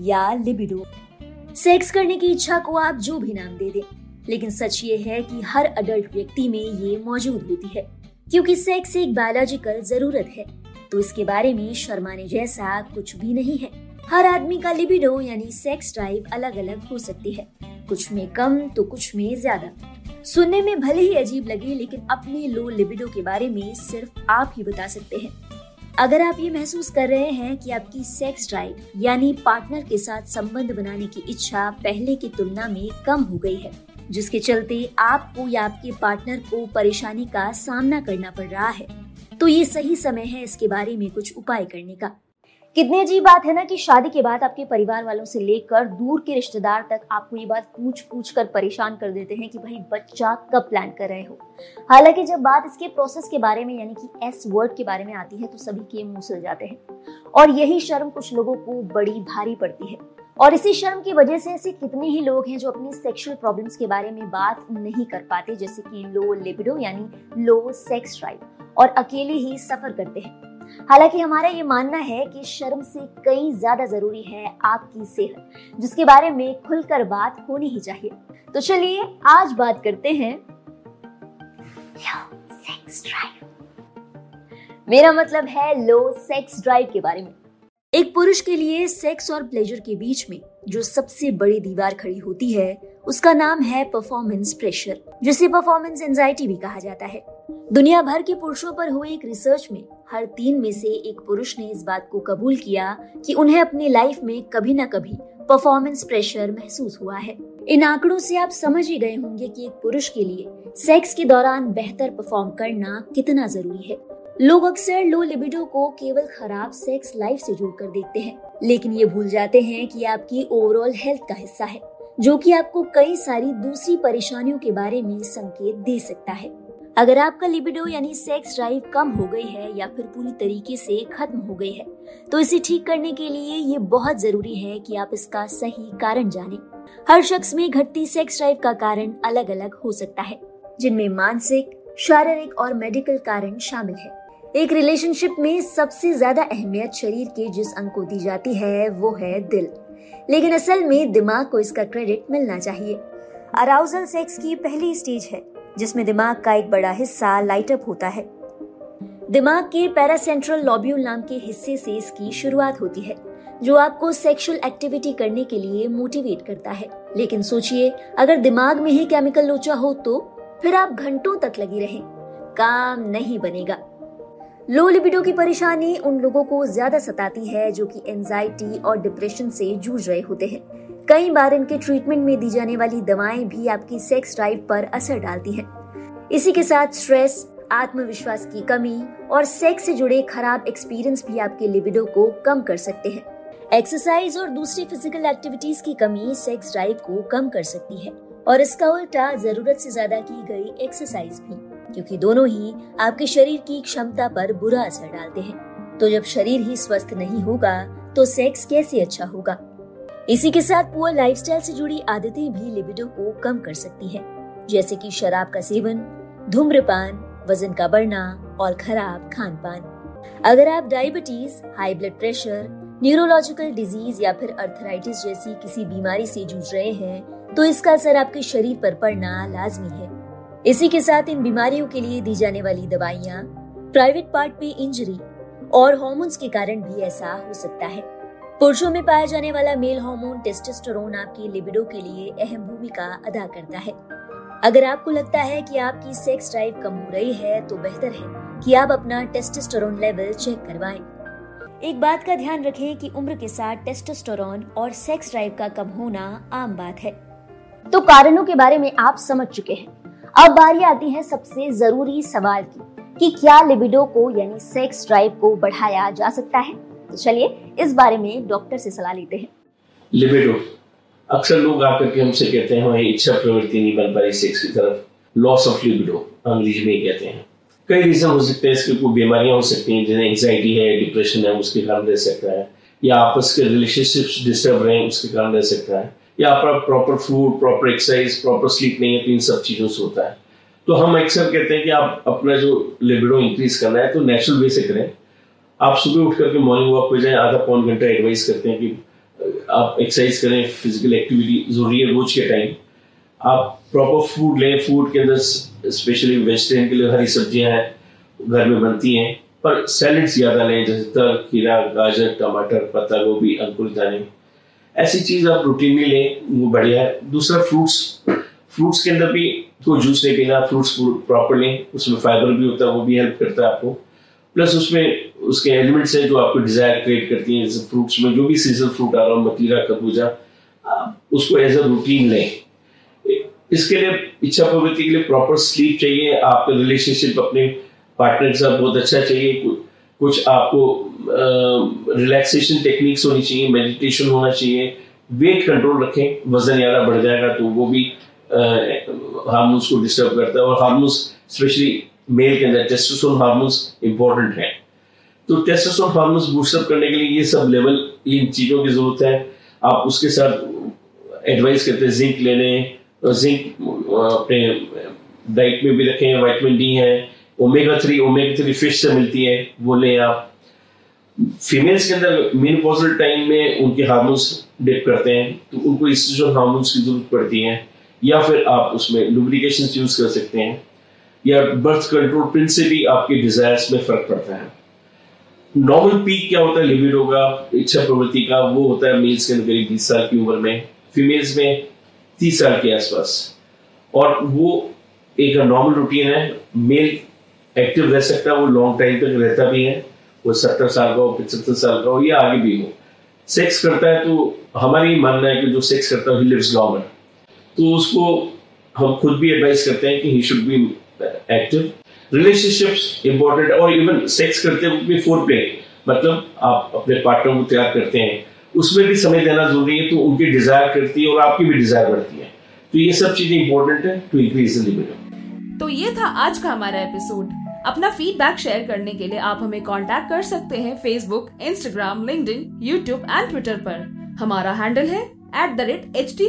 या libido. Sex करने की इच्छा को आप जो भी नाम दे दें, लेकिन सच ये है कि हर अडल्ट व्यक्ति में ये मौजूद होती है, क्योंकि सेक्स एक बायोलॉजिकल ज़रूरत है तो इसके बारे में शर्माने जैसा कुछ भी नहीं है। हर आदमी का लिबिडो यानी सेक्स ड्राइव अलग अलग हो सकती है, कुछ में कम तो कुछ में ज़्यादा। सुनने में भले ही अजीब लगे, लेकिन अपने लो लिबिडो के बारे में सिर्फ़ आप ही बता सकते हैं। अगर आप ये महसूस कर रहे हैं कि आपकी सेक्स ड्राइव यानी पार्टनर के साथ संबंध बनाने की इच्छा पहले की तुलना में कम हो गई है, जिसके चलते आपको या आपके पार्टनर को परेशानी का सामना करना पड़ रहा है। तो ये सही समय है इसके बारे में कुछ उपाय करने का। कितनी अजीब बात है ना कि शादी के बाद आपके परिवार वालों से लेकर दूर के रिश्तेदार तक आपको ये बात पूछ पूछ कर परेशान कर देते हैं कि भाई, बच्चा कब प्लान कर रहे हो? हालाँकि जब बात इसके प्रोसेस के बारे में, यानी कि एस वर्ड के बारे में आती है तो सभी के मुँह सुल जाते हैं। और यही शर्म कुछ लोगों को बड़ी भारी पड़ती है। और इसी शर्म की वजह से ऐसे कितने ही लोग हैं जो अपनी सेक्सुअल प्रॉब्लम्स के बारे में बात नहीं कर पाते, जैसे कि लो लिबिडो, यानी लो सेक्स ड्राइव और अकेले ही सफ़र करते हैं। हालाँकि हमारा ये मानना है कि शर्म से कई ज़्यादा ज़रूरी है आपकी सेहत, जिसके बारे में खुलकर बात होनी ही चाहिए। तो चलिए आज बात करते हैं सेक्स ड्राइव मेरा मतलब है लो सेक्स ड्राइव के बारे में। एक पुरुष के लिए सेक्स और प्लेजर के बीच में जो सबसे बड़ी दीवार खड़ी होती है, उसका नाम है परफॉर्मेंस प्रेशर जिसे परफॉर्मेंस एंजाइटी भी कहा जाता है। दुनिया भर के पुरुषों पर हुए एक रिसर्च में हर तीन में से एक पुरुष ने इस बात को कबूल किया कि उन्हें अपनी लाइफ में कभी न कभी परफॉर्मेंस प्रेशर महसूस हुआ है। इन आंकड़ों से आप समझ ही गए होंगे कि एक पुरुष के लिए सेक्स के दौरान बेहतर परफॉर्म करना कितना ज़रूरी है। लोग अक्सर लो लिबिडो को केवल खराब सेक्स लाइफ से जोड़कर देखते हैं, लेकिन ये भूल जाते हैं कि आपकी ओवरऑल हेल्थ का हिस्सा है, जो कि आपको कई सारी दूसरी परेशानियों के बारे में संकेत दे सकता है। अगर आपका लिबिडो यानी सेक्स ड्राइव कम हो गई है या फिर पूरी तरीके से खत्म हो गई है तो इसे ठीक करने के लिए ये बहुत ज़रूरी है कि आप इसका सही कारण जानें। हर शख्स में घटती सेक्स ड्राइव का कारण अलग अलग हो सकता है, जिनमें मानसिक, शारीरिक और मेडिकल कारण शामिल है। एक रिलेशनशिप में सबसे ज़्यादा अहमियत शरीर के जिस अंग को दी जाती है, वो है दिल। लेकिन असल में दिमाग को इसका क्रेडिट मिलना चाहिए। अराउजल सेक्स की पहली स्टेज है। जिसमें दिमाग का एक बड़ा हिस्सा लाइट अप होता है। दिमाग के पैरासेंट्रल लॉब्यूल नाम के हिस्से से इसकी शुरुआत होती है, जो आपको सेक्सुअल एक्टिविटी करने के लिए मोटिवेट करता है। लेकिन सोचिए, अगर दिमाग में ही केमिकल लोचा हो तो फिर आप घंटों तक लगी रहें। काम नहीं बनेगा। लो लिबिडो की परेशानी उन लोगों को ज़्यादा सताती है जो कि एंजाइटी और डिप्रेशन से जूझ रहे होते हैं। कई बार इनके ट्रीटमेंट में दी जाने वाली दवाएँ भी आपकी सेक्स ड्राइव पर असर डालती हैं। इसी के साथ स्ट्रेस आत्मविश्वास की कमी और सेक्स से जुड़े खराब एक्सपीरियंस भी आपके लिबिडो को कम कर सकते हैं। एक्सरसाइज और दूसरी फ़िज़िकल एक्टिविटीज़ की कमी सेक्स ड्राइव को कम कर सकती है और इसका उल्टा ज़रूरत से ज़्यादा की गई एक्सरसाइज भी, क्योंकि दोनों ही आपके शरीर की क्षमता पर बुरा असर डालते हैं। तो जब शरीर ही स्वस्थ नहीं होगा तो सेक्स कैसे अच्छा होगा? इसी के साथ पुअर लाइफस्टाइल से जुड़ी आदतें भी लिबिडो को कम कर सकती हैं, जैसे कि शराब का सेवन धूम्रपान वज़न का बढ़ना और खराब खान पान अगर आप diabetes high blood pressure neurological disease या फिर अर्थराइटिस जैसी किसी बीमारी से जूझ रहे हैं तो इसका असर आपके शरीर पर पड़ना लाजमी है। इसी के साथ इन बीमारियों के लिए दी जाने वाली दवाइयाँ प्राइवेट पार्ट में इंजरी और हॉर्मोन्स के कारण भी ऐसा हो सकता है। पुरुषों में पाया जाने वाला मेल हार्मोन टेस्टोस्टेरोन आपकी लिबिडो के लिए अहम भूमिका अदा करता है। अगर आपको लगता है कि आपकी सेक्स ड्राइव कम हो रही है तो बेहतर है कि आप अपना टेस्टोस्टेरोन लेवल चेक करवाएँ। एक बात का ध्यान रखें कि उम्र के साथ टेस्टोस्टेरोन और सेक्स ड्राइव का कम होना आम बात है। तो कारणों के बारे में आप समझ चुके हैं। अब बारी आती है सबसे ज़रूरी सवाल की कि क्या लिबिडो को, यानी सेक्स ड्राइव को बढ़ाया जा सकता है? तो चलिए, इस बारे में डॉक्टर से सलाह लेते हैं। लिबिडो अक्सर लोग आकर के हमसे कहते हैं, हमारी इच्छा प्रवृत्ति नहीं बन पा रही सेक्स की तरफ़। लॉस ऑफ़ लिबिडो अंग्रेज़ी में कहते हैं। कई रीजन हो सकते हैं, इसके कोई बीमारियाँ हो सकती हैं, जिन्हें एंगजाइटी है डिप्रेशन है, उसके कारण रह सकता है। या आपस के रिलेशनशिप्स डिस्टर्ब रहे हैं उसके कारण रह सकता है। या आपका proper food proper exercise proper sleep नहीं है तो इन सब चीज़ों से होता है। तो हम अक्सर कहते हैं कि आप अपना जो लिबिडो इंक्रीज करना है तो नेचुरल वे से करें। आप सुबह उठ करके मॉर्निंग वॉक पे जाएँ, आधा पौन घंटा एडवाइस करते हैं कि आप एक्सरसाइज करें फ़िज़िकल एक्टिविटी ज़रूरी है रोज के टाइम आप प्रॉपर फ़ूड लें फ़ूड के अंदर स्पेशली वेजिटेरियन के लिए हरी सब्ज़ियाँ हैं, घर में बनती हैं, पर सैलड ज़्यादा लें, जैसे तर खीरा, गाजर, टमाटर, पत्ता गोभी, अंकुर दाने ऐसी चीज़ आप रूटीन में लें, वो बढ़िया है। दूसरा फ्रूट्स फ्रूट्स के अंदर भी कोई जूस नहीं पीना फ्रूट्स प्रॉपर लें, उसमें फाइबर भी होता है, वो भी हेल्प करता है आपको। प्लस उसमें उसके एलिमेंट्स हैं जो आपको डिज़ायर क्रिएट करती हैं, जैसे फ्रूट्स में, जो भी सीज़न फ्रूट आ रहा हो मतीरा खरबूजा उसको एज अ रूटीन लें। इसके लिए इच्छा प्रवृत्ति के लिए प्रॉपर स्लीप चाहिए, आपका रिलेशनशिप अपने पार्टनर के साथ बहुत अच्छा चाहिए। कुछ आपको रिलैक्सेशन टेक्निक्स होनी चाहिए मेडिटेशन होना चाहिए। वेट कंट्रोल रखें, वज़न ज़्यादा बढ़ जाएगा तो वो भी हार्मोन्स को डिस्टर्ब करता है और हार्मोन्स स्पेशली मेल के अंदर टेस्टोस्टेरोन हार्मोन्स इंपॉर्टेंट है। तो टेस्टोस्टेरोन हार्मोन्स बूस्टअप करने के लिए ये सब लेवल इन चीज़ों की ज़रूरत है। आप उसके साथ एडवाइस करते हैं जिंक लेने जिंक अपने डाइट में भी रखें वाइटमिन डी है omega three omega three fish से मिलती है, वो लें आप। फीमेल्स के अंदर मेनोपॉजल टाइम में उनके हार्मोन्स डिप करते हैं तो उनको इस्ट्रोजन हार्मोन्स की ज़रूरत पड़ती है, या फिर आप उसमें लुब्रिकेशन यूज़ कर सकते हैं, या बर्थ कंट्रोल पिन से भी आपके डिजायर्स में फ़र्क पड़ता है। नॉर्मल पीक क्या होता है? लिबिडो का इच्छा प्रवृत्ति का, वो होता है मेल्स के अंदर करीब बीस साल की उम्र में फीमेल्स में तीस साल के आसपास। और वो एक नॉर्मल रूटीन है मेल एक्टिव रह सकता है, वो लॉन्ग टाइम तक रहता भी है, वो सत्तर साल का हो, पचहत्तर साल का हो, या आगे भी हो। सेक्स करता है तो हमारी मानना है कि जो सेक्स करता है लिव्स तो उसको हम खुद भी एडवाइस करते हैं कि he should be active relationships important और इवन सेक्स करते वक्त भी फोर प्ले मतलब आप अपने पार्टनर को तैयार करते हैं, उसमें भी समय देना ज़रूरी है तो उनकी डिज़ायर करती है और आपकी भी डिज़ायर बढ़ती है। तो ये सब चीज़ें इंपॉर्टेंट है टू इंक्रीज द तो ये था आज का हमारा एपिसोड अपना फीडबैक शेयर करने के लिए आप हमें कांटेक्ट कर सकते हैं Facebook Instagram link YouTube and Twitter पर। हमारा हैंडल है at the rate H T